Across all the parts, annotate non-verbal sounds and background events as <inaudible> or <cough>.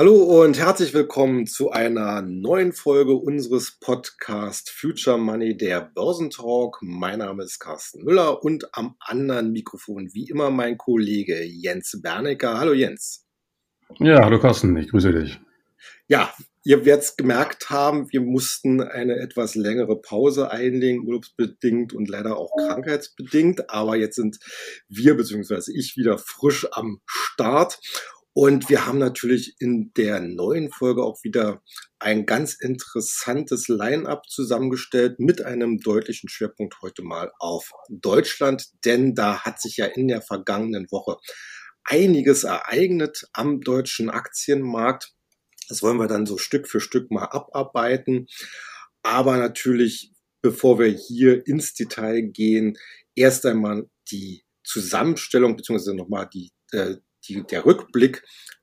Hallo und herzlich willkommen zu einer neuen Folge unseres Podcast Future Money, der Börsentalk. Mein Name ist Carsten Müller und am anderen Mikrofon wie immer mein Kollege Jens Bernecker. Hallo Jens. Ja, hallo Carsten, ich grüße dich. Ja, ihr werdet es gemerkt haben, wir mussten eine etwas längere Pause einlegen, urlaubsbedingt und leider auch krankheitsbedingt. Aber jetzt sind wir bzw. ich wieder frisch am Start. Und wir haben natürlich in der neuen Folge auch wieder ein ganz interessantes Line-up zusammengestellt mit einem deutlichen Schwerpunkt heute mal auf Deutschland, denn da hat sich ja in der vergangenen Woche einiges ereignet am deutschen Aktienmarkt. Das wollen wir dann so Stück für Stück mal abarbeiten. Aber natürlich, bevor wir hier ins Detail gehen, erst einmal die Zusammenstellung beziehungsweise nochmal die äh, die, der Rückblick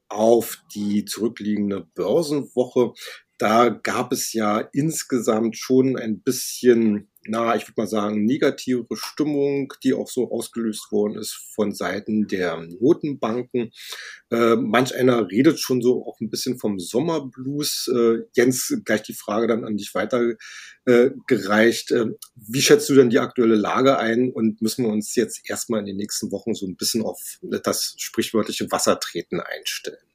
auf die zurückliegende Börsenwoche. Da gab es ja insgesamt schon ein bisschen na, ich würde mal sagen, negative Stimmung, die auch so ausgelöst worden ist von Seiten der Notenbanken. Äh, manch einer redet schon so auch ein bisschen vom Sommerblues. Äh, Jens, gleich die Frage dann an dich weitergereicht. Äh, wie schätzt du denn die aktuelle Lage ein und müssen wir uns jetzt erstmal in den nächsten Wochen so ein bisschen auf das sprichwörtliche Wassertreten einstellen?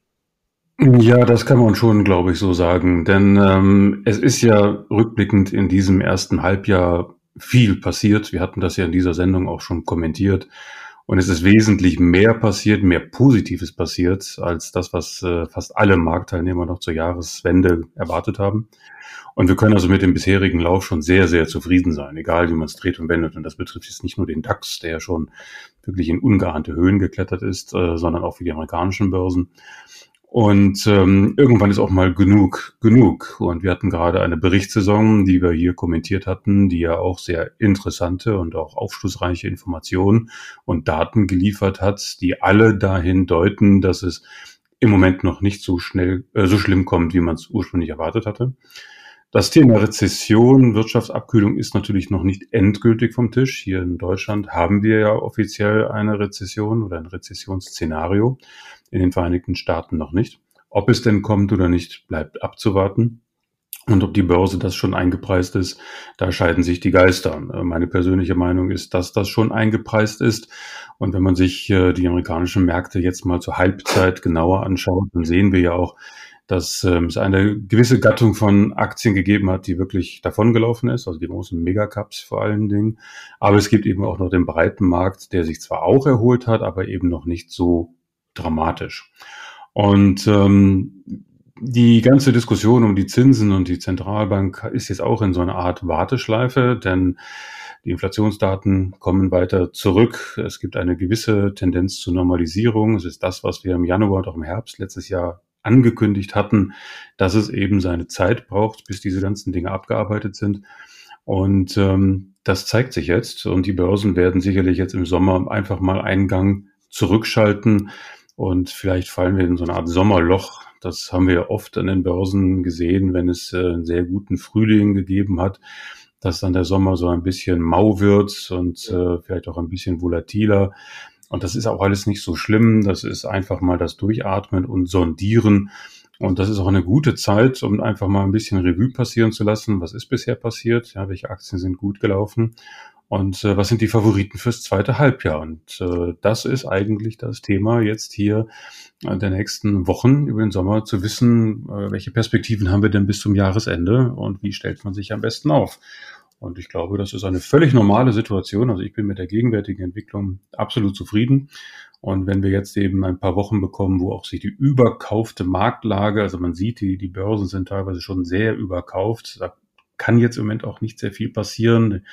Ja, das kann man schon, glaube ich, so sagen. Denn ähm, es ist ja rückblickend in diesem ersten Halbjahr viel passiert. Wir hatten das ja in dieser Sendung auch schon kommentiert. Und es ist wesentlich mehr passiert, mehr Positives passiert, als das, was äh, fast alle Marktteilnehmer noch zur Jahreswende erwartet haben. Und wir können also mit dem bisherigen Lauf schon sehr, sehr zufrieden sein, egal wie man es dreht und wendet. Und das betrifft jetzt nicht nur den DAX, der ja schon wirklich in ungeahnte Höhen geklettert ist, äh, sondern auch für die amerikanischen Börsen. Und ähm, irgendwann ist auch mal genug, genug. Und wir hatten gerade eine Berichtssaison, die wir hier kommentiert hatten, die ja auch sehr interessante und auch aufschlussreiche Informationen und Daten geliefert hat, die alle dahin deuten, dass es im Moment noch nicht so schnell, äh, so schlimm kommt, wie man es ursprünglich erwartet hatte. Das Thema Rezession, Wirtschaftsabkühlung ist natürlich noch nicht endgültig vom Tisch. Hier in Deutschland haben wir ja offiziell eine Rezession oder ein Rezessionsszenario in den Vereinigten Staaten noch nicht. Ob es denn kommt oder nicht, bleibt abzuwarten. Und ob die Börse das schon eingepreist ist, da scheiden sich die Geister. Meine persönliche Meinung ist, dass das schon eingepreist ist. Und wenn man sich äh, die amerikanischen Märkte jetzt mal zur Halbzeit genauer anschaut, dann sehen wir ja auch, dass ähm, es eine gewisse Gattung von Aktien gegeben hat, die wirklich davongelaufen ist, also die großen Megacups vor allen Dingen. Aber es gibt eben auch noch den breiten Markt, der sich zwar auch erholt hat, aber eben noch nicht so dramatisch. Und ähm, die ganze Diskussion um die Zinsen und die Zentralbank ist jetzt auch in so einer Art Warteschleife, denn die Inflationsdaten kommen weiter zurück. Es gibt eine gewisse Tendenz zur Normalisierung. Es ist das, was wir im Januar und auch im Herbst letztes Jahr angekündigt hatten, dass es eben seine Zeit braucht, bis diese ganzen Dinge abgearbeitet sind. Und ähm, das zeigt sich jetzt. Und die Börsen werden sicherlich jetzt im Sommer einfach mal einen Gang zurückschalten. Und vielleicht fallen wir in so eine Art Sommerloch. Das haben wir ja oft an den Börsen gesehen, wenn es äh, einen sehr guten Frühling gegeben hat, dass dann der Sommer so ein bisschen mau wird und äh, vielleicht auch ein bisschen volatiler. Und das ist auch alles nicht so schlimm. Das ist einfach mal das Durchatmen und Sondieren. Und das ist auch eine gute Zeit, um einfach mal ein bisschen Revue passieren zu lassen. Was ist bisher passiert? Ja, welche Aktien sind gut gelaufen? Und äh, was sind die Favoriten fürs zweite Halbjahr? Und äh, das ist eigentlich das Thema jetzt hier äh, der nächsten Wochen über den Sommer zu wissen, äh, welche Perspektiven haben wir denn bis zum Jahresende und wie stellt man sich am besten auf? Und ich glaube, das ist eine völlig normale Situation. Also ich bin mit der gegenwärtigen Entwicklung absolut zufrieden. Und wenn wir jetzt eben ein paar Wochen bekommen, wo auch sich die überkaufte Marktlage, also man sieht, die, die Börsen sind teilweise schon sehr überkauft, da kann jetzt im Moment auch nicht sehr viel passieren.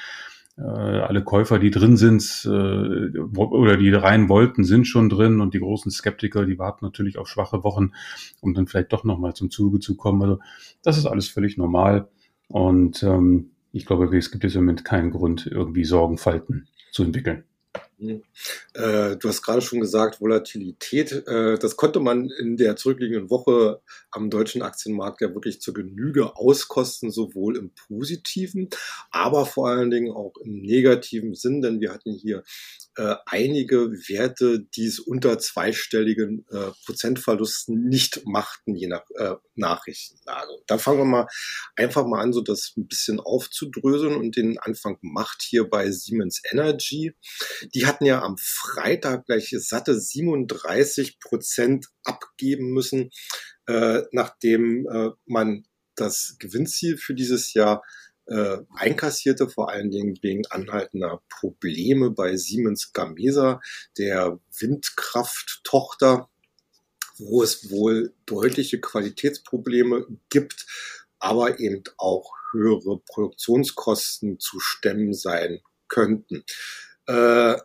Äh, alle Käufer, die drin sind äh, oder die rein wollten, sind schon drin und die großen Skeptiker, die warten natürlich auf schwache Wochen, um dann vielleicht doch nochmal zum Zuge zu kommen. Also das ist alles völlig normal und ähm, ich glaube, es gibt jetzt im Moment keinen Grund, irgendwie Sorgenfalten zu entwickeln. Mhm. Äh, du hast gerade schon gesagt, Volatilität. Äh, das konnte man in der zurückliegenden Woche am deutschen Aktienmarkt ja wirklich zur Genüge auskosten, sowohl im positiven, aber vor allen Dingen auch im negativen Sinn, denn wir hatten hier äh, einige Werte, die es unter zweistelligen äh, Prozentverlusten nicht machten, je nach äh, Nachrichtenlage. Da fangen wir mal einfach mal an, so das ein bisschen aufzudröseln und den Anfang macht hier bei Siemens Energy. Die hatten ja am Freitag gleich satte 37 Prozent abgeben müssen, äh, nachdem äh, man das Gewinnziel für dieses Jahr äh, einkassierte, vor allen Dingen wegen anhaltender Probleme bei Siemens Gamesa, der Windkrafttochter, wo es wohl deutliche Qualitätsprobleme gibt, aber eben auch höhere Produktionskosten zu stemmen sein könnten. Äh,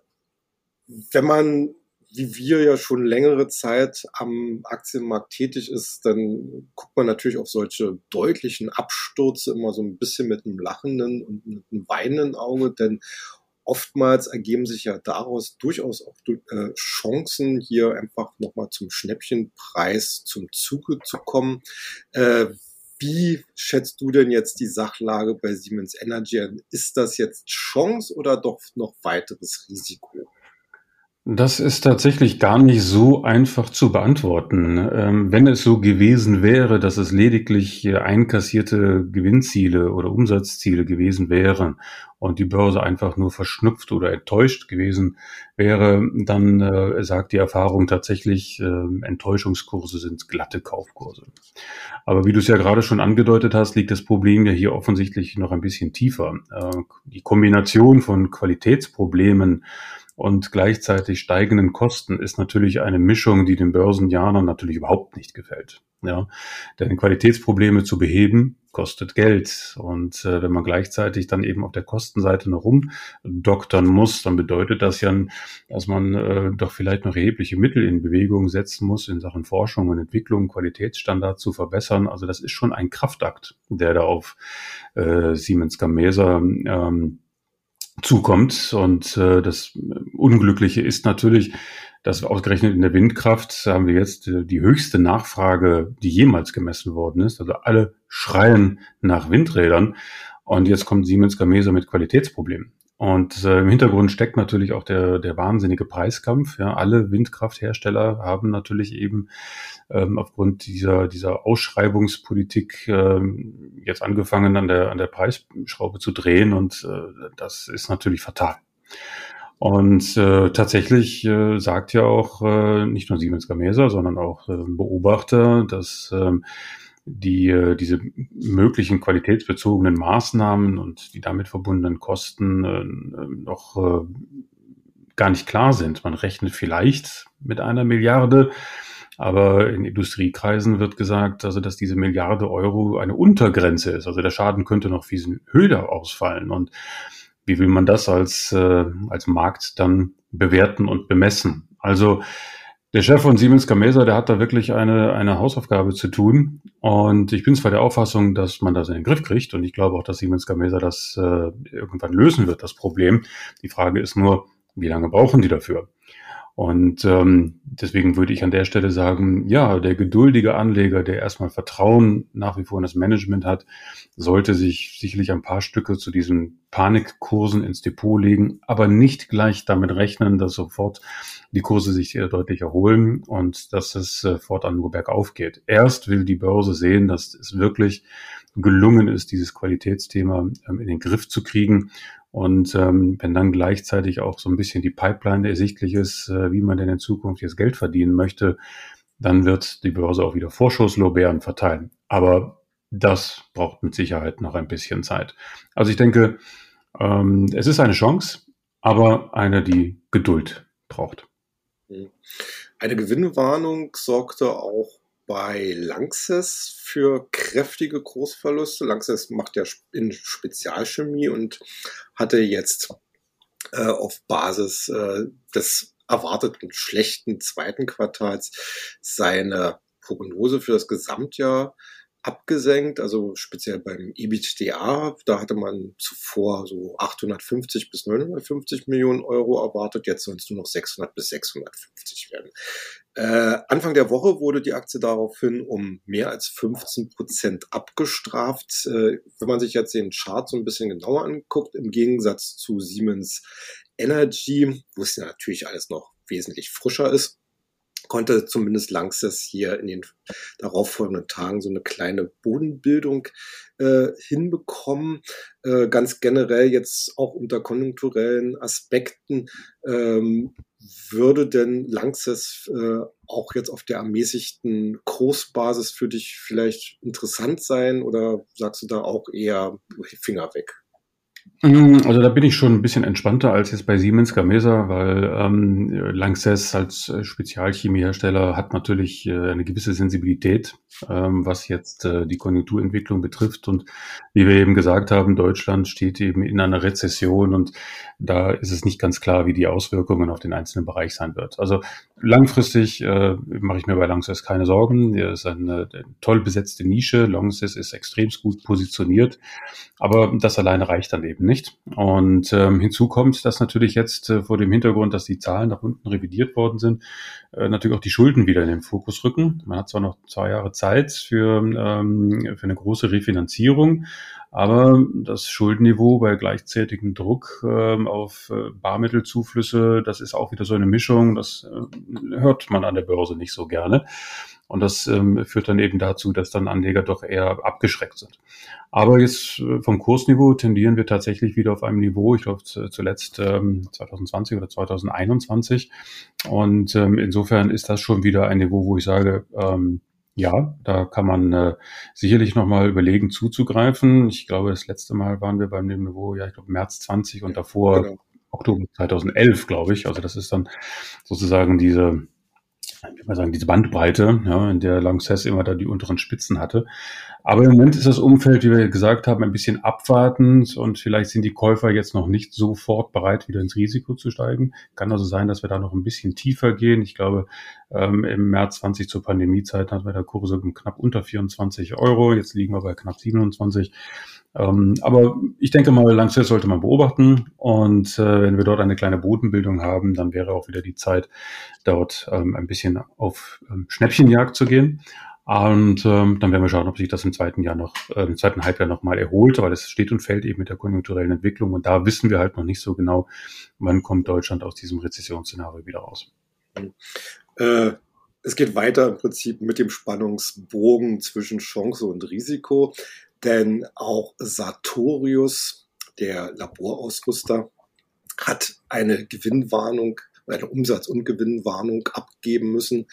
wenn man wie wir ja schon längere Zeit am Aktienmarkt tätig ist, dann guckt man natürlich auf solche deutlichen Abstürze immer so ein bisschen mit einem lachenden und mit einem weinenden Auge, denn oftmals ergeben sich ja daraus durchaus auch äh, Chancen, hier einfach nochmal zum Schnäppchenpreis zum Zuge zu kommen. Äh, wie schätzt du denn jetzt die Sachlage bei Siemens Energy? Ist das jetzt Chance oder doch noch weiteres Risiko? Das ist tatsächlich gar nicht so einfach zu beantworten. Ähm, wenn es so gewesen wäre, dass es lediglich einkassierte Gewinnziele oder Umsatzziele gewesen wären und die Börse einfach nur verschnupft oder enttäuscht gewesen wäre, dann äh, sagt die Erfahrung tatsächlich, äh, Enttäuschungskurse sind glatte Kaufkurse. Aber wie du es ja gerade schon angedeutet hast, liegt das Problem ja hier offensichtlich noch ein bisschen tiefer. Äh, die Kombination von Qualitätsproblemen und gleichzeitig steigenden Kosten ist natürlich eine Mischung, die den Börsenjanern natürlich überhaupt nicht gefällt. Ja, denn Qualitätsprobleme zu beheben kostet Geld und äh, wenn man gleichzeitig dann eben auf der Kostenseite noch rumdoktern muss, dann bedeutet das ja, dass man äh, doch vielleicht noch erhebliche Mittel in Bewegung setzen muss in Sachen Forschung und Entwicklung, Qualitätsstandards zu verbessern. Also das ist schon ein Kraftakt, der da auf äh, Siemens Gamesa ähm, zukommt. Und äh, das Unglückliche ist natürlich, dass ausgerechnet in der Windkraft haben wir jetzt äh, die höchste Nachfrage, die jemals gemessen worden ist. Also alle schreien nach Windrädern. Und jetzt kommt Siemens Gamesa mit Qualitätsproblemen. Und äh, im Hintergrund steckt natürlich auch der, der wahnsinnige Preiskampf. Ja, alle Windkrafthersteller haben natürlich eben ähm, aufgrund dieser, dieser Ausschreibungspolitik ähm, jetzt angefangen, an der, an der Preisschraube zu drehen. Und äh, das ist natürlich fatal. Und äh, tatsächlich äh, sagt ja auch äh, nicht nur Siemens Gamesa, sondern auch äh, Beobachter, dass äh, die äh, diese möglichen qualitätsbezogenen Maßnahmen und die damit verbundenen Kosten äh, noch äh, gar nicht klar sind. Man rechnet vielleicht mit einer Milliarde, aber in Industriekreisen wird gesagt, also dass diese Milliarde Euro eine Untergrenze ist. Also der Schaden könnte noch viel höher ausfallen. Und wie will man das als, äh, als Markt dann bewerten und bemessen? Also der Chef von Siemens Gamesa, der hat da wirklich eine, eine Hausaufgabe zu tun. Und ich bin zwar der Auffassung, dass man das in den Griff kriegt. Und ich glaube auch, dass Siemens Gamesa das äh, irgendwann lösen wird, das Problem. Die Frage ist nur, wie lange brauchen die dafür? Und ähm, deswegen würde ich an der Stelle sagen, ja, der geduldige Anleger, der erstmal Vertrauen nach wie vor in das Management hat, sollte sich sicherlich ein paar Stücke zu diesen Panikkursen ins Depot legen, aber nicht gleich damit rechnen, dass sofort die Kurse sich sehr deutlich erholen und dass es äh, fortan nur bergauf geht. Erst will die Börse sehen, dass es wirklich gelungen ist, dieses Qualitätsthema ähm, in den Griff zu kriegen. Und ähm, wenn dann gleichzeitig auch so ein bisschen die Pipeline ersichtlich ist, äh, wie man denn in Zukunft jetzt Geld verdienen möchte, dann wird die Börse auch wieder Vorschusslorbeeren verteilen. Aber das braucht mit Sicherheit noch ein bisschen Zeit. Also ich denke, ähm, es ist eine Chance, aber eine, die Geduld braucht. Eine Gewinnwarnung sorgte auch bei Lanxess für kräftige Kursverluste. Lanxess macht ja in Spezialchemie und hatte jetzt äh, auf Basis äh, des erwarteten schlechten zweiten Quartals seine Prognose für das Gesamtjahr abgesenkt, also speziell beim EBITDA, da hatte man zuvor so 850 bis 950 Millionen Euro erwartet, jetzt sollen es nur noch 600 bis 650 werden. Äh, Anfang der Woche wurde die Aktie daraufhin um mehr als 15 Prozent abgestraft. Äh, wenn man sich jetzt den Chart so ein bisschen genauer anguckt, im Gegensatz zu Siemens Energy, wo es ja natürlich alles noch wesentlich frischer ist, konnte zumindest Langsess hier in den darauffolgenden Tagen so eine kleine Bodenbildung äh, hinbekommen. Äh, ganz generell jetzt auch unter konjunkturellen Aspekten ähm, würde denn Langsess äh, auch jetzt auf der ermäßigten Kursbasis für dich vielleicht interessant sein oder sagst du da auch eher Finger weg? Mm, also da bin ich schon ein bisschen entspannter als jetzt bei Siemens Gamesa, weil ähm, Lanxess als äh, Spezialchemiehersteller hat natürlich äh, eine gewisse Sensibilität, ähm, was jetzt äh, die Konjunkturentwicklung betrifft. Und wie wir eben gesagt haben, Deutschland steht eben in einer Rezession und da ist es nicht ganz klar, wie die Auswirkungen auf den einzelnen Bereich sein wird. Also langfristig äh, mache ich mir bei Lanxess keine Sorgen. Er ist eine, toll besetzte Nische. Lanxess ist extrem gut positioniert, aber das alleine reicht dann eben nicht. Und ähm, hinzu kommt, dass natürlich jetzt äh, vor dem Hintergrund, dass die Zahlen nach unten revidiert worden sind, äh, natürlich auch die Schulden wieder in den Fokus rücken. Man hat zwar noch zwei Jahre Zeit für, ähm, für eine große Refinanzierung, aber das Schuldenniveau bei gleichzeitigem Druck ähm, auf äh, Barmittelzuflüsse, das ist auch wieder so eine Mischung, das äh, hört man an der Börse nicht so gerne. Und das ähm, führt dann eben dazu, dass dann Anleger doch eher abgeschreckt sind. Aber jetzt äh, vom Kursniveau tendieren wir tatsächlich wieder auf einem Niveau, ich glaube zuletzt ähm, 2020 oder 2021. Und ähm, insofern ist das schon wieder ein Niveau, wo ich sage, ähm, ja, da kann man äh, sicherlich nochmal überlegen, zuzugreifen. Ich glaube, das letzte Mal waren wir beim Niveau, ja, ich glaube März 20 und davor genau. Oktober 2011, glaube ich. Also das ist dann sozusagen diese wie man sagen, diese Bandbreite, ja, in der Lanxess immer da die unteren Spitzen hatte. Aber im Moment ist das Umfeld, wie wir gesagt haben, ein bisschen abwartend und vielleicht sind die Käufer jetzt noch nicht sofort bereit, wieder ins Risiko zu steigen. Kann also sein, dass wir da noch ein bisschen tiefer gehen. Ich glaube, ähm, im März 20 zur Pandemiezeit hatten wir da Kurse knapp unter 24 Euro. Jetzt liegen wir bei knapp 27. Ähm, aber ich denke mal, Langsess sollte man beobachten. Und äh, wenn wir dort eine kleine Bodenbildung haben, dann wäre auch wieder die Zeit, dort ähm, ein bisschen auf ähm, Schnäppchenjagd zu gehen. Und ähm, dann werden wir schauen, ob sich das im zweiten Jahr noch, äh, im zweiten Halbjahr nochmal erholt, weil es steht und fällt eben mit der konjunkturellen Entwicklung. Und da wissen wir halt noch nicht so genau, wann kommt Deutschland aus diesem Rezessionsszenario wieder raus. Äh, es geht weiter im Prinzip mit dem Spannungsbogen zwischen Chance und Risiko. Denn auch Sartorius, der Laborausrüster, hat eine Gewinnwarnung, eine Umsatz- und Gewinnwarnung abgeben müssen.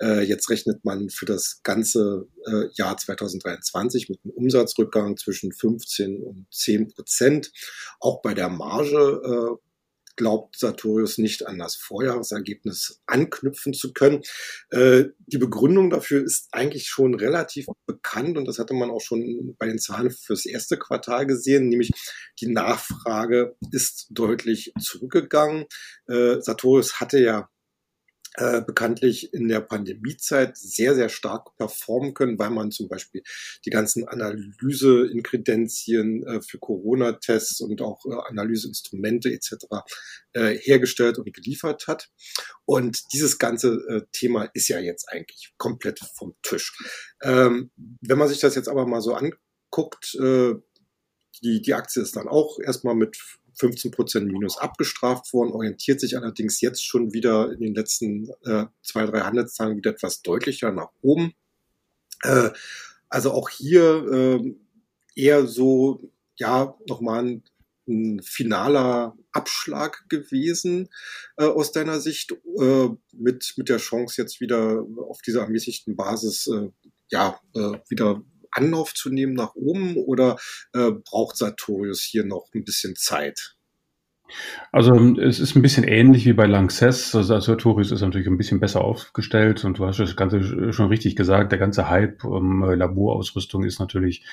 Äh, jetzt rechnet man für das ganze äh, Jahr 2023 mit einem Umsatzrückgang zwischen 15 und 10 Prozent. Auch bei der Marge äh, glaubt Sartorius nicht an das Vorjahresergebnis anknüpfen zu können. Äh, die Begründung dafür ist eigentlich schon relativ bekannt und das hatte man auch schon bei den Zahlen fürs erste Quartal gesehen, nämlich die Nachfrage ist deutlich zurückgegangen. Äh, Sartorius hatte ja äh, bekanntlich in der Pandemiezeit sehr, sehr stark performen können, weil man zum Beispiel die ganzen Analyseinkredenzien äh, für Corona-Tests und auch äh, Analyseinstrumente etc. Äh, hergestellt und geliefert hat. Und dieses ganze äh, Thema ist ja jetzt eigentlich komplett vom Tisch. Ähm, wenn man sich das jetzt aber mal so anguckt, äh, die, die Aktie ist dann auch erstmal mit 15 Prozent Minus abgestraft worden, orientiert sich allerdings jetzt schon wieder in den letzten äh, zwei, drei Handelstagen wieder etwas deutlicher nach oben. Äh, also auch hier äh, eher so, ja, nochmal ein, ein finaler Abschlag gewesen äh, aus deiner Sicht, äh, mit, mit der Chance jetzt wieder auf dieser ermäßigten Basis, äh, ja, äh, wieder Anlauf zu nehmen nach oben oder äh, braucht Sartorius hier noch ein bisschen Zeit? Also es ist ein bisschen ähnlich wie bei Lanxess. Also Sartorius ist natürlich ein bisschen besser aufgestellt und du hast das Ganze schon richtig gesagt. Der ganze Hype um äh, Laborausrüstung ist natürlich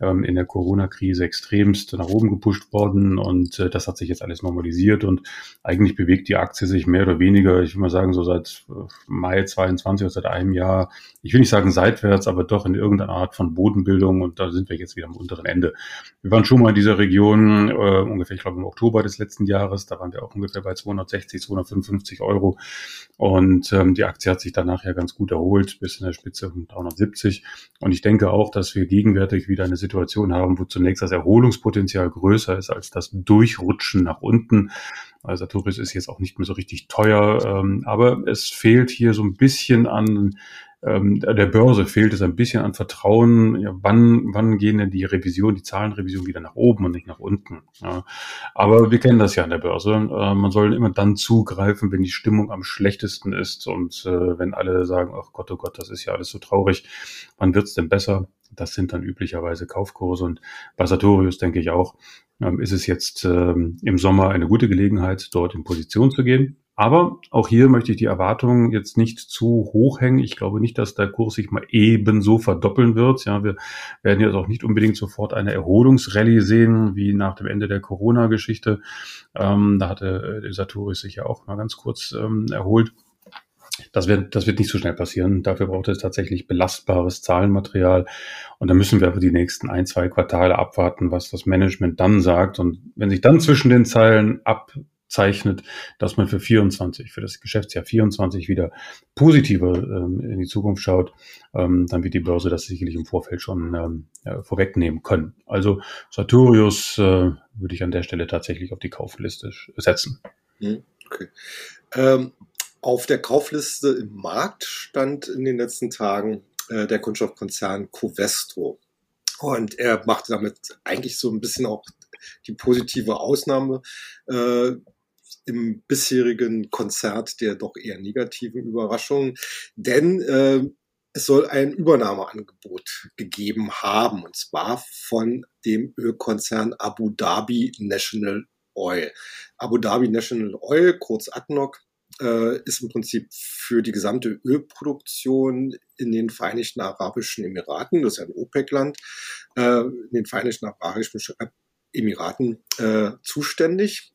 ähm, in der Corona-Krise extremst nach oben gepusht worden und äh, das hat sich jetzt alles normalisiert und eigentlich bewegt die Aktie sich mehr oder weniger, ich will mal sagen, so seit äh, Mai 22 oder seit einem Jahr, ich will nicht sagen seitwärts, aber doch in irgendeiner Art von Bodenbildung und da sind wir jetzt wieder am unteren Ende. Wir waren schon mal in dieser Region äh, ungefähr, ich glaube im Oktober des letzten Jahres, da waren wir auch ungefähr bei 260, 255 Euro und ähm, die Aktie hat sich danach ja ganz gut erholt bis in der Spitze um 370 und ich denke auch, dass wir gegenwärtig wieder eine Situation haben, wo zunächst das Erholungspotenzial größer ist als das Durchrutschen nach unten. Also Sartorius ist jetzt auch nicht mehr so richtig teuer, ähm, aber es fehlt hier so ein bisschen an ähm, der Börse fehlt es ein bisschen an Vertrauen. Ja, wann, wann gehen denn die Revision, die Zahlenrevision wieder nach oben und nicht nach unten? Ja. Aber wir kennen das ja an der Börse. Äh, man soll immer dann zugreifen, wenn die Stimmung am schlechtesten ist und äh, wenn alle sagen, ach Gott, oh Gott, das ist ja alles so traurig. Wann wird's denn besser? Das sind dann üblicherweise Kaufkurse und bei Sartorius denke ich auch, ähm, ist es jetzt ähm, im Sommer eine gute Gelegenheit, dort in Position zu gehen. Aber auch hier möchte ich die Erwartungen jetzt nicht zu hoch hängen. Ich glaube nicht, dass der Kurs sich mal ebenso verdoppeln wird. Ja, wir werden jetzt auch nicht unbedingt sofort eine Erholungsrallye sehen, wie nach dem Ende der Corona-Geschichte. Ähm, da hatte äh, Saturis sich ja auch mal ganz kurz ähm, erholt. Das wird, das wird nicht so schnell passieren. Dafür braucht es tatsächlich belastbares Zahlenmaterial. Und da müssen wir aber die nächsten ein, zwei Quartale abwarten, was das Management dann sagt. Und wenn sich dann zwischen den Zeilen ab zeichnet, dass man für 24, für das Geschäftsjahr 24 wieder positiver ähm, in die Zukunft schaut, ähm, dann wird die Börse das sicherlich im Vorfeld schon ähm, ja, vorwegnehmen können. Also Sartorius äh, würde ich an der Stelle tatsächlich auf die Kaufliste setzen. Hm, okay. Ähm, auf der Kaufliste im Markt stand in den letzten Tagen äh, der Kunststoffkonzern Covestro. Und er machte damit eigentlich so ein bisschen auch die positive Ausnahme. Äh, im bisherigen Konzert der doch eher negativen Überraschungen, denn äh, es soll ein Übernahmeangebot gegeben haben, und zwar von dem Ölkonzern Abu Dhabi National Oil. Abu Dhabi National Oil, kurz ADNOC, äh, ist im Prinzip für die gesamte Ölproduktion in den Vereinigten Arabischen Emiraten, das ist ein OPEC-Land, äh, in den Vereinigten Arabischen Emiraten äh, zuständig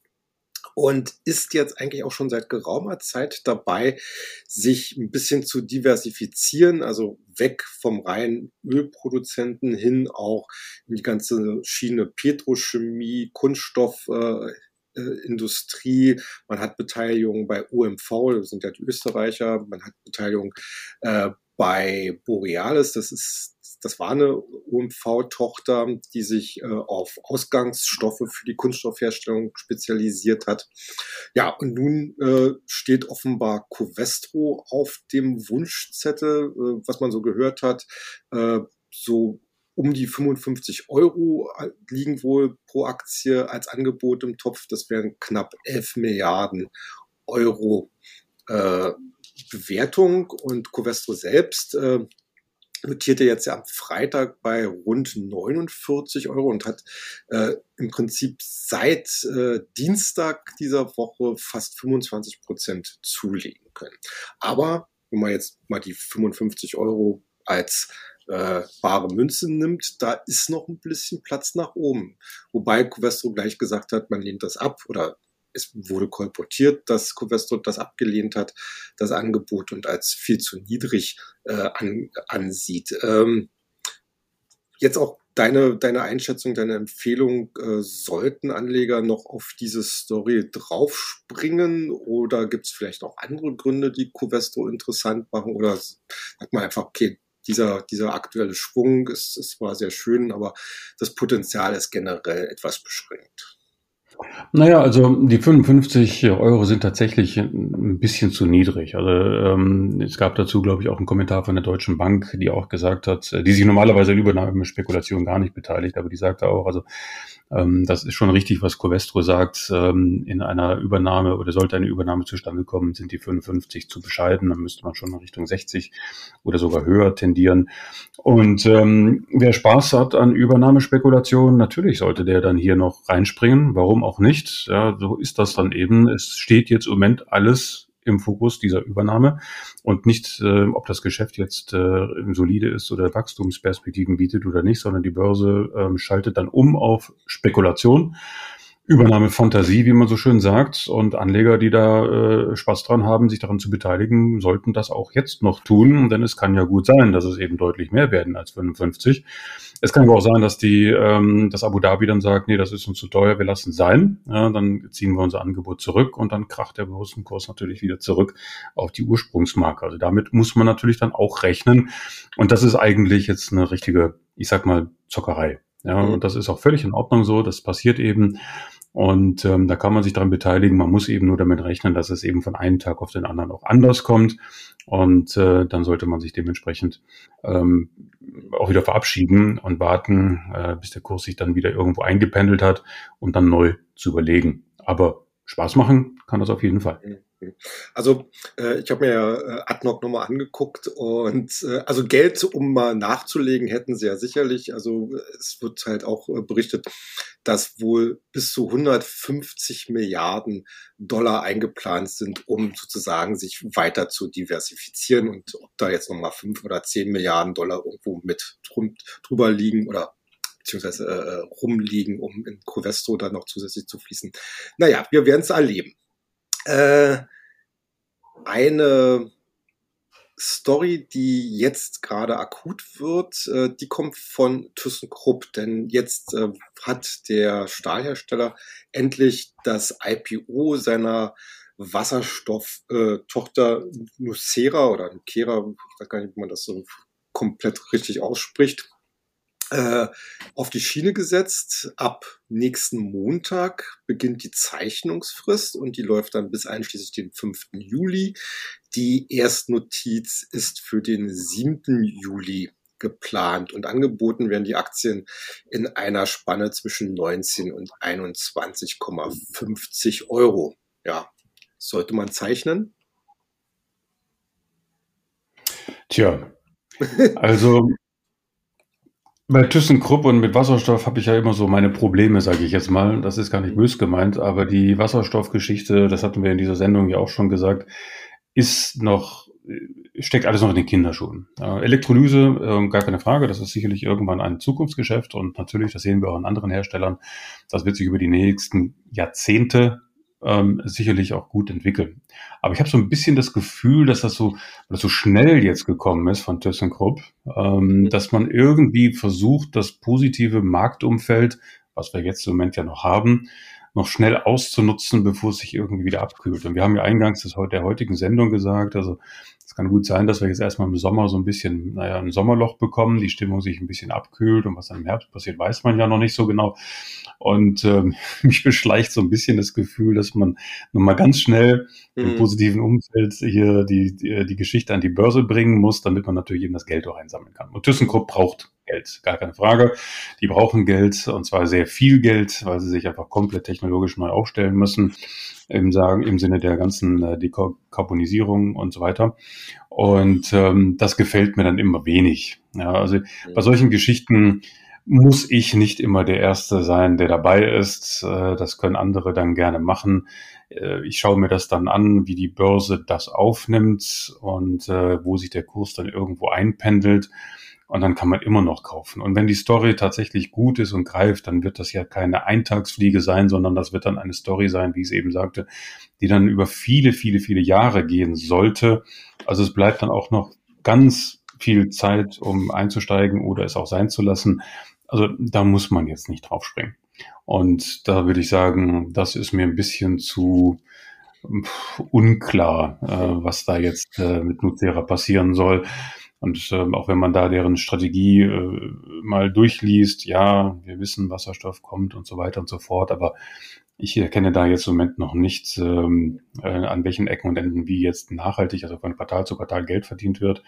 und ist jetzt eigentlich auch schon seit geraumer Zeit dabei, sich ein bisschen zu diversifizieren, also weg vom reinen Ölproduzenten hin auch in die ganze Schiene Petrochemie, Kunststoff. Äh, äh Industrie, man hat Beteiligung bei UMV, das sind ja die Österreicher, man hat Beteiligung äh, bei Borealis, das ist das war eine UMV-Tochter, die sich äh, auf Ausgangsstoffe für die Kunststoffherstellung spezialisiert hat. Ja, und nun äh, steht offenbar Covestro auf dem Wunschzettel, äh, was man so gehört hat, äh, so um die 55 Euro äh, liegen wohl pro Aktie als Angebot im Topf. Das wären knapp 11 Milliarden Euro äh, Bewertung und Covestro selbst äh, notierte jetzt ja am Freitag bei rund 49 Euro und hat äh, im Prinzip seit äh, Dienstag dieser Woche fast 25 Prozent zulegen können. Aber wenn man jetzt mal die 55 Euro als äh, bare Münze nimmt, da ist noch ein bisschen Platz nach oben. Wobei Covestro gleich gesagt hat, man lehnt das ab oder es wurde kolportiert, dass Covestro das abgelehnt hat, das Angebot und als viel zu niedrig äh, an, ansieht. Ähm, jetzt auch deine, deine Einschätzung, deine Empfehlung, äh, sollten Anleger noch auf diese Story draufspringen oder gibt es vielleicht auch andere Gründe, die Covestro interessant machen oder sagt man einfach, okay, dieser, dieser aktuelle Schwung ist, ist zwar sehr schön, aber das Potenzial ist generell etwas beschränkt. Naja, also die 55 Euro sind tatsächlich ein bisschen zu niedrig. Also ähm, es gab dazu, glaube ich, auch einen Kommentar von der Deutschen Bank, die auch gesagt hat, die sich normalerweise in Übernahmespekulation gar nicht beteiligt, aber die sagte auch, also ähm, das ist schon richtig, was Covestro sagt. Ähm, in einer Übernahme oder sollte eine Übernahme zustande kommen, sind die 55 zu bescheiden. Dann müsste man schon in Richtung 60 oder sogar höher tendieren. Und ähm, wer Spaß hat an Übernahmespekulationen, natürlich sollte der dann hier noch reinspringen. Warum auch nicht? Ja, so ist das dann eben. Es steht jetzt im Moment alles im Fokus dieser Übernahme und nicht, äh, ob das Geschäft jetzt äh, solide ist oder Wachstumsperspektiven bietet oder nicht, sondern die Börse äh, schaltet dann um auf Spekulation. Übernahmefantasie, wie man so schön sagt. Und Anleger, die da äh, Spaß dran haben, sich daran zu beteiligen, sollten das auch jetzt noch tun. Denn es kann ja gut sein, dass es eben deutlich mehr werden als 55. Es kann aber auch sein, dass die, ähm, dass Abu Dhabi dann sagt, nee, das ist uns zu teuer, wir lassen sein. Ja, dann ziehen wir unser Angebot zurück und dann kracht der Börsenkurs natürlich wieder zurück auf die Ursprungsmarke. Also damit muss man natürlich dann auch rechnen. Und das ist eigentlich jetzt eine richtige ich sag mal, Zockerei. Ja, mhm. und das ist auch völlig in Ordnung so. Das passiert eben. Und ähm, da kann man sich daran beteiligen. Man muss eben nur damit rechnen, dass es eben von einem Tag auf den anderen auch anders kommt. Und äh, dann sollte man sich dementsprechend ähm, auch wieder verabschieden und warten, äh, bis der Kurs sich dann wieder irgendwo eingependelt hat, um dann neu zu überlegen. Aber Spaß machen kann das auf jeden Fall. Mhm. Also äh, ich habe mir ja äh, Adnoc nochmal angeguckt und äh, also Geld, um mal nachzulegen, hätten sie ja sicherlich. Also es wird halt auch äh, berichtet, dass wohl bis zu 150 Milliarden Dollar eingeplant sind, um sozusagen sich weiter zu diversifizieren und ob da jetzt nochmal fünf oder zehn Milliarden Dollar irgendwo mit drum, drüber liegen oder beziehungsweise äh, rumliegen, um in Covesto dann noch zusätzlich zu fließen. Naja, wir werden es erleben. Äh, eine Story, die jetzt gerade akut wird, äh, die kommt von ThyssenKrupp, denn jetzt äh, hat der Stahlhersteller endlich das IPO seiner Wasserstofftochter äh, Nucera oder Nucera, ich weiß gar nicht, wie man das so komplett richtig ausspricht, äh, auf die Schiene gesetzt. Ab nächsten Montag beginnt die Zeichnungsfrist und die läuft dann bis einschließlich den 5. Juli. Die Erstnotiz ist für den 7. Juli geplant und angeboten werden die Aktien in einer Spanne zwischen 19 und 21,50 Euro. Ja, sollte man zeichnen? Tja, also bei ThyssenKrupp und mit Wasserstoff habe ich ja immer so meine Probleme, sage ich jetzt mal. Das ist gar nicht bös gemeint, aber die Wasserstoffgeschichte, das hatten wir in dieser Sendung ja auch schon gesagt, ist noch, steckt alles noch in den Kinderschuhen. Äh, Elektrolyse, äh, gar keine Frage, das ist sicherlich irgendwann ein Zukunftsgeschäft und natürlich, das sehen wir auch an anderen Herstellern, das wird sich über die nächsten Jahrzehnte ähm, sicherlich auch gut entwickeln. Aber ich habe so ein bisschen das Gefühl, dass das so, dass so schnell jetzt gekommen ist von ThyssenKrupp, ähm, dass man irgendwie versucht, das positive Marktumfeld, was wir jetzt im Moment ja noch haben, noch schnell auszunutzen, bevor es sich irgendwie wieder abkühlt. Und wir haben ja eingangs des, der heutigen Sendung gesagt, also es kann gut sein, dass wir jetzt erstmal im Sommer so ein bisschen, naja, ein Sommerloch bekommen, die Stimmung sich ein bisschen abkühlt und was dann im Herbst passiert, weiß man ja noch nicht so genau. Und ähm, <laughs> mich beschleicht so ein bisschen das Gefühl, dass man nun mal ganz schnell mhm. im positiven Umfeld hier die, die, die Geschichte an die Börse bringen muss, damit man natürlich eben das Geld auch einsammeln kann. Und ThyssenKrupp braucht Geld, gar keine Frage. Die brauchen Geld und zwar sehr viel Geld, weil sie sich einfach komplett technologisch neu aufstellen müssen im, sagen, im Sinne der ganzen äh, Dekarbonisierung und so weiter. Und ähm, das gefällt mir dann immer wenig. Ja, also bei solchen Geschichten muss ich nicht immer der Erste sein, der dabei ist. Äh, das können andere dann gerne machen. Äh, ich schaue mir das dann an, wie die Börse das aufnimmt und äh, wo sich der Kurs dann irgendwo einpendelt und dann kann man immer noch kaufen. Und wenn die Story tatsächlich gut ist und greift, dann wird das ja keine Eintagsfliege sein, sondern das wird dann eine Story sein, wie ich es eben sagte, die dann über viele, viele, viele Jahre gehen sollte. Also es bleibt dann auch noch ganz viel Zeit, um einzusteigen oder es auch sein zu lassen. Also da muss man jetzt nicht draufspringen. Und da würde ich sagen, das ist mir ein bisschen zu unklar, äh, was da jetzt äh, mit Nucera passieren soll. Und ähm, auch wenn man da deren Strategie äh, mal durchliest, ja, wir wissen, Wasserstoff kommt und so weiter und so fort, aber ich erkenne da jetzt im Moment noch nicht, ähm, äh, an welchen Ecken und Enden wie jetzt nachhaltig, also von Quartal zu Quartal Geld verdient wird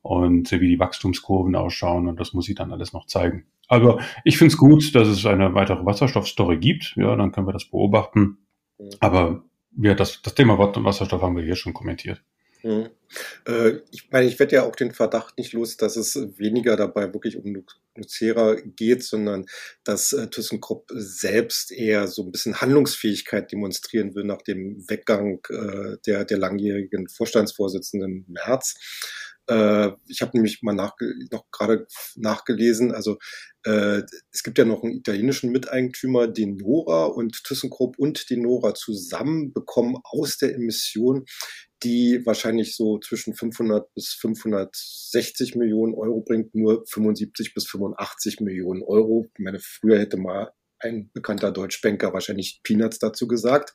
und äh, wie die Wachstumskurven ausschauen und das muss ich dann alles noch zeigen. Aber ich finde es gut, dass es eine weitere Wasserstoffstory gibt, ja, dann können wir das beobachten. Aber ja, das, das Thema Wasserstoff haben wir hier schon kommentiert. Mhm. Äh, ich meine, ich werde ja auch den Verdacht nicht los, dass es weniger dabei wirklich um Nucera geht, sondern dass äh, ThyssenKrupp selbst eher so ein bisschen Handlungsfähigkeit demonstrieren will nach dem Weggang äh, der, der langjährigen Vorstandsvorsitzenden März. Äh, ich habe nämlich mal nach, noch gerade nachgelesen, also äh, es gibt ja noch einen italienischen Miteigentümer, den Nora und ThyssenKrupp und den Nora zusammen bekommen aus der Emission die wahrscheinlich so zwischen 500 bis 560 Millionen Euro bringt, nur 75 bis 85 Millionen Euro. Ich meine, früher hätte mal ein bekannter Deutschbanker wahrscheinlich Peanuts dazu gesagt.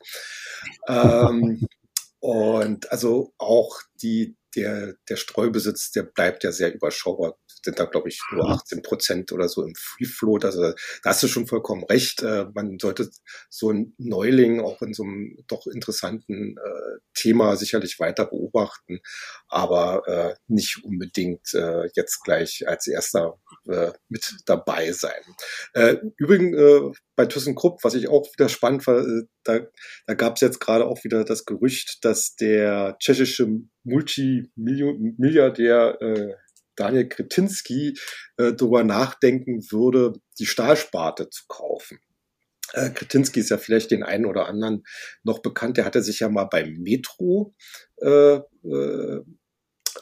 ähm, <laughs> und also auch die, der, der Streubesitz, der bleibt ja sehr überschaubar. sind da, glaube ich, nur 18 Prozent oder so im Free Float. Also da hast du schon vollkommen recht. Äh, man sollte so ein Neuling auch in so einem doch interessanten äh, Thema sicherlich weiter beobachten, aber äh, nicht unbedingt äh, jetzt gleich als erster äh, mit dabei sein. Äh, übrigens äh, bei ThyssenKrupp, was ich auch wieder spannend war, äh, da, da gab es jetzt gerade auch wieder das Gerücht, dass der tschechische Multimilliardär äh, Daniel Kretinsky äh, darüber nachdenken würde, die Stahlsparte zu kaufen. Äh, Kretinsky ist ja vielleicht den einen oder anderen noch bekannt. Der hatte sich ja mal beim Metro äh, äh,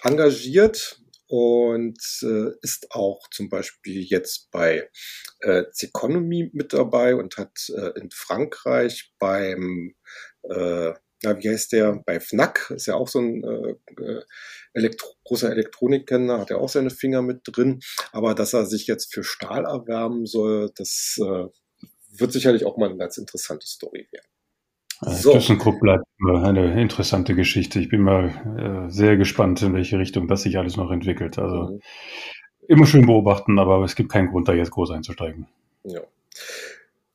engagiert und äh, ist auch zum Beispiel jetzt bei äh, Zeconomy mit dabei und hat äh, in Frankreich beim, äh, na, wie heißt der, bei FNAC, ist ja auch so ein äh, äh Elektro großer Elektronikkenner, hat er auch seine Finger mit drin, aber dass er sich jetzt für Stahl erwärmen soll, das äh, wird sicherlich auch mal eine ganz interessante Story werden. So. ThyssenKrupp bleibt eine interessante Geschichte. Ich bin mal äh, sehr gespannt, in welche Richtung das sich alles noch entwickelt. Also mhm. immer schön beobachten, aber es gibt keinen Grund, da jetzt groß einzusteigen. Ja.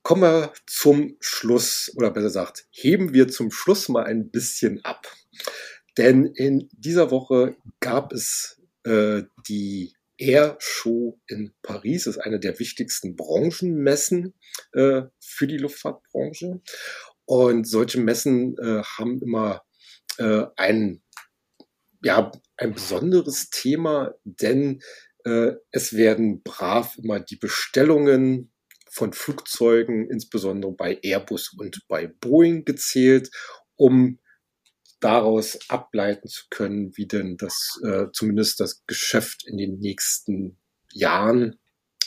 Kommen wir zum Schluss, oder besser gesagt, heben wir zum Schluss mal ein bisschen ab. Denn in dieser Woche gab es äh, die Air Show in Paris. Das ist eine der wichtigsten Branchenmessen äh, für die Luftfahrtbranche. Und solche Messen äh, haben immer äh, ein, ja, ein besonderes Thema, denn äh, es werden brav immer die Bestellungen von Flugzeugen, insbesondere bei Airbus und bei Boeing gezählt, um daraus ableiten zu können, wie denn das äh, zumindest das Geschäft in den nächsten Jahren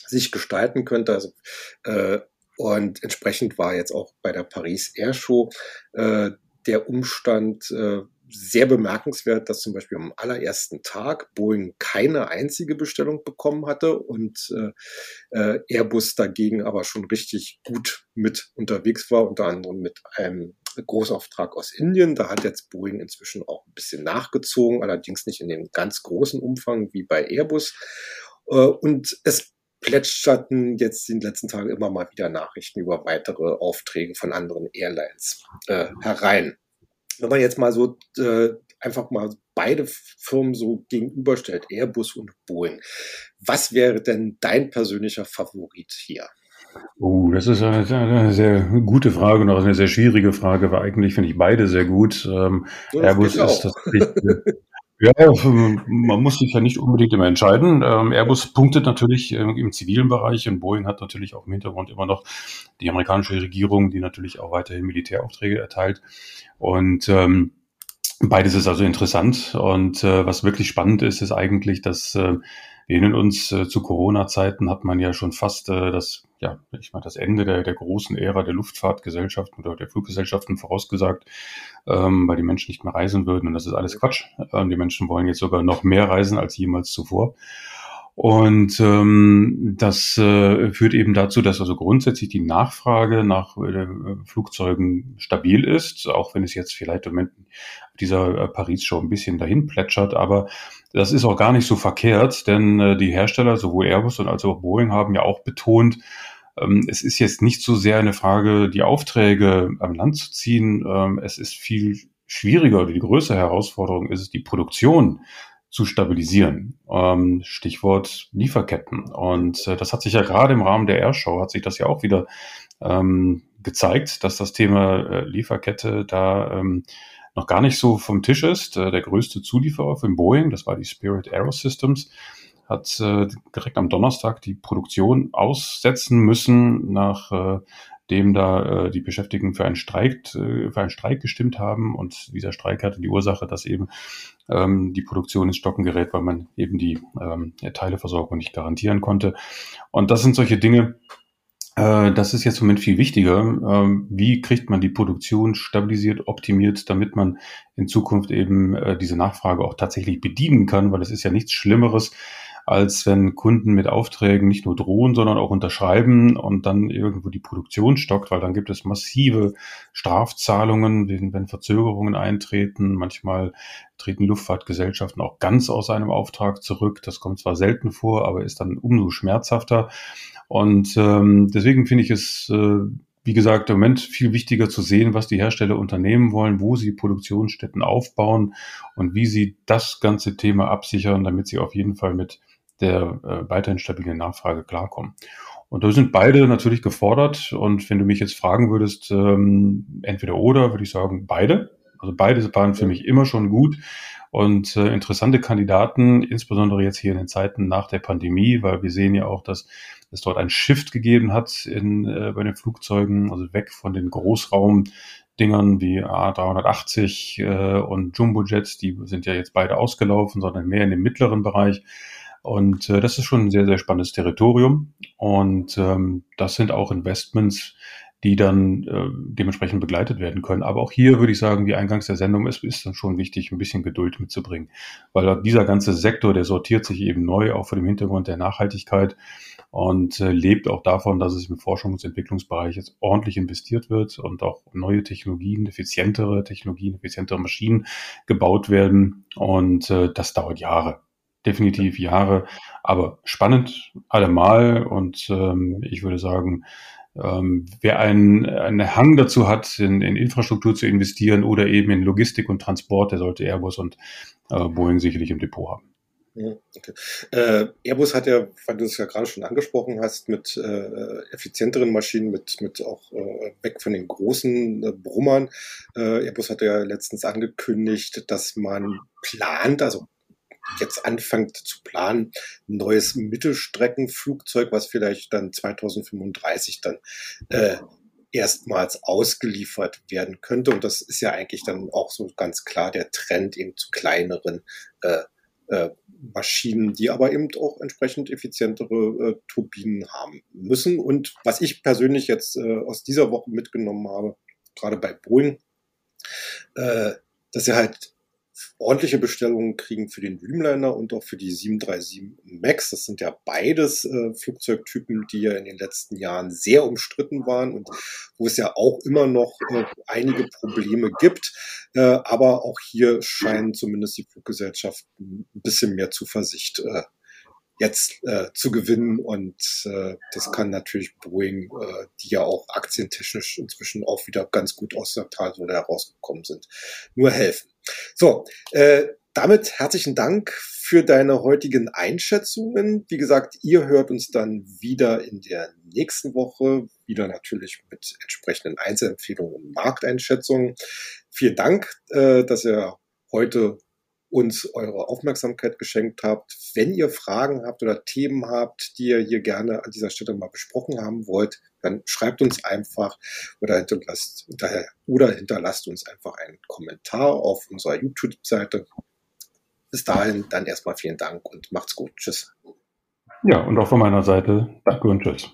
sich gestalten könnte. Also äh, und entsprechend war jetzt auch bei der Paris Air Show äh, der Umstand äh, sehr bemerkenswert, dass zum Beispiel am allerersten Tag Boeing keine einzige Bestellung bekommen hatte und äh, äh, Airbus dagegen aber schon richtig gut mit unterwegs war, unter anderem mit einem Großauftrag aus Indien. Da hat jetzt Boeing inzwischen auch ein bisschen nachgezogen, allerdings nicht in dem ganz großen Umfang wie bei Airbus. Äh, und es plätscherten jetzt in den letzten Tagen immer mal wieder Nachrichten über weitere Aufträge von anderen Airlines äh, herein. Wenn man jetzt mal so äh, einfach mal beide Firmen so gegenüberstellt, Airbus und Boeing, was wäre denn dein persönlicher Favorit hier? Oh, das ist eine, eine, sehr gute Frage und auch eine sehr schwierige Frage, weil eigentlich finde ich beide sehr gut. Ähm, Airbus ist tatsächlich <laughs> Ja, man muss sich ja nicht unbedingt immer entscheiden. Ähm, Airbus punktet natürlich äh, im zivilen Bereich und Boeing hat natürlich auch im Hintergrund immer noch die amerikanische Regierung, die natürlich auch weiterhin Militäraufträge erteilt. Und ähm, beides ist also interessant. Und äh, was wirklich spannend ist, ist eigentlich, dass äh, wir erinnern uns, äh, zu Corona-Zeiten hat man ja schon fast äh, das, ja, ich meine, das Ende der, der großen Ära der Luftfahrtgesellschaften oder der Fluggesellschaften vorausgesagt, ähm, weil die Menschen nicht mehr reisen würden. Und das ist alles Quatsch. Ähm, die Menschen wollen jetzt sogar noch mehr reisen als jemals zuvor. Und ähm, das äh, führt eben dazu, dass also grundsätzlich die Nachfrage nach äh, Flugzeugen stabil ist, auch wenn es jetzt vielleicht im Moment dieser äh, Paris-Show ein bisschen dahin plätschert. Aber das ist auch gar nicht so verkehrt, denn äh, die Hersteller, sowohl Airbus und als auch Boeing, haben ja auch betont, ähm, es ist jetzt nicht so sehr eine Frage, die Aufträge am Land zu ziehen. Ähm, es ist viel schwieriger oder die größere Herausforderung ist es, die Produktion zu stabilisieren. Ähm, Stichwort Lieferketten. Und äh, das hat sich ja gerade im Rahmen der Airshow, hat sich das ja auch wieder ähm, gezeigt, dass das Thema äh, Lieferkette da ähm, noch gar nicht so vom Tisch ist. Äh, der größte Zulieferer für Boeing, das war die Spirit Aerosystems, hat äh, direkt am Donnerstag die Produktion aussetzen müssen, nach äh, dem da äh, die Beschäftigten für einen Streik, äh, für einen Streik gestimmt haben. Und dieser Streik hatte die Ursache, dass eben ähm, die Produktion ins Stocken gerät, weil man eben die ähm, Teileversorgung nicht garantieren konnte. Und das sind solche Dinge, äh, das ist jetzt im Moment viel wichtiger. Ähm, wie kriegt man die Produktion stabilisiert, optimiert, damit man in Zukunft eben äh, diese Nachfrage auch tatsächlich bedienen kann, weil es ist ja nichts Schlimmeres, als wenn Kunden mit Aufträgen nicht nur drohen, sondern auch unterschreiben und dann irgendwo die Produktion stockt, weil dann gibt es massive Strafzahlungen, wenn Verzögerungen eintreten. Manchmal treten Luftfahrtgesellschaften auch ganz aus einem Auftrag zurück. Das kommt zwar selten vor, aber ist dann umso schmerzhafter. Und ähm, deswegen finde ich es äh, wie gesagt, im Moment viel wichtiger zu sehen, was die Hersteller unternehmen wollen, wo sie Produktionsstätten aufbauen und wie sie das ganze Thema absichern, damit sie auf jeden Fall mit der äh, weiterhin stabilen Nachfrage klarkommen. Und da sind beide natürlich gefordert. Und wenn du mich jetzt fragen würdest, ähm, entweder oder, würde ich sagen, beide. Also beide waren für mich immer schon gut und äh, interessante Kandidaten, insbesondere jetzt hier in den Zeiten nach der Pandemie, weil wir sehen ja auch, dass es dort ein Shift gegeben hat in, äh, bei den Flugzeugen, also weg von den Großraumdingern wie A380 äh, und Jumbojets, die sind ja jetzt beide ausgelaufen, sondern mehr in dem mittleren Bereich. Und äh, das ist schon ein sehr, sehr spannendes Territorium. Und ähm, das sind auch Investments, die dann äh, dementsprechend begleitet werden können. Aber auch hier würde ich sagen, wie eingangs der Sendung ist, ist dann schon wichtig, ein bisschen Geduld mitzubringen. Weil dieser ganze Sektor, der sortiert sich eben neu, auch vor dem Hintergrund der Nachhaltigkeit und äh, lebt auch davon, dass es im Forschungs- und Entwicklungsbereich jetzt ordentlich investiert wird und auch neue Technologien, effizientere Technologien, effizientere Maschinen gebaut werden. Und äh, das dauert Jahre definitiv Jahre, aber spannend allemal und ähm, ich würde sagen, ähm, wer einen, einen Hang dazu hat, in, in Infrastruktur zu investieren oder eben in Logistik und Transport, der sollte Airbus und äh, Boeing sicherlich im Depot haben. Okay. Äh, Airbus hat ja, weil du es ja gerade schon angesprochen hast, mit äh, effizienteren Maschinen, mit, mit auch äh, weg von den großen äh, Brummern. Äh, Airbus hat ja letztens angekündigt, dass man plant, also jetzt anfängt zu planen, ein neues Mittelstreckenflugzeug, was vielleicht dann 2035 dann äh, erstmals ausgeliefert werden könnte. Und das ist ja eigentlich dann auch so ganz klar der Trend eben zu kleineren äh, äh, Maschinen, die aber eben auch entsprechend effizientere äh, Turbinen haben müssen. Und was ich persönlich jetzt äh, aus dieser Woche mitgenommen habe, gerade bei Boeing, äh, dass sie halt ordentliche Bestellungen kriegen für den Dreamliner und auch für die 737 MAX. Das sind ja beides äh, Flugzeugtypen, die ja in den letzten Jahren sehr umstritten waren und wo es ja auch immer noch äh, einige Probleme gibt. Äh, aber auch hier scheinen zumindest die Fluggesellschaften ein bisschen mehr Zuversicht äh, jetzt äh, zu gewinnen. Und äh, das kann natürlich Boeing, äh, die ja auch aktientechnisch inzwischen auch wieder ganz gut aus der Talsohle herausgekommen sind, nur helfen. So, äh, damit herzlichen Dank für deine heutigen Einschätzungen. Wie gesagt, ihr hört uns dann wieder in der nächsten Woche, wieder natürlich mit entsprechenden Einzelempfehlungen und Markteinschätzungen. Vielen Dank, äh, dass ihr heute uns eure Aufmerksamkeit geschenkt habt. Wenn ihr Fragen habt oder Themen habt, die ihr hier gerne an dieser Stelle mal besprochen haben wollt, dann schreibt uns einfach oder hinterlasst, oder hinterlasst uns einfach einen Kommentar auf unserer YouTube-Seite. Bis dahin dann erstmal vielen Dank und macht's gut. Tschüss. Ja, und auch von meiner Seite danke und tschüss.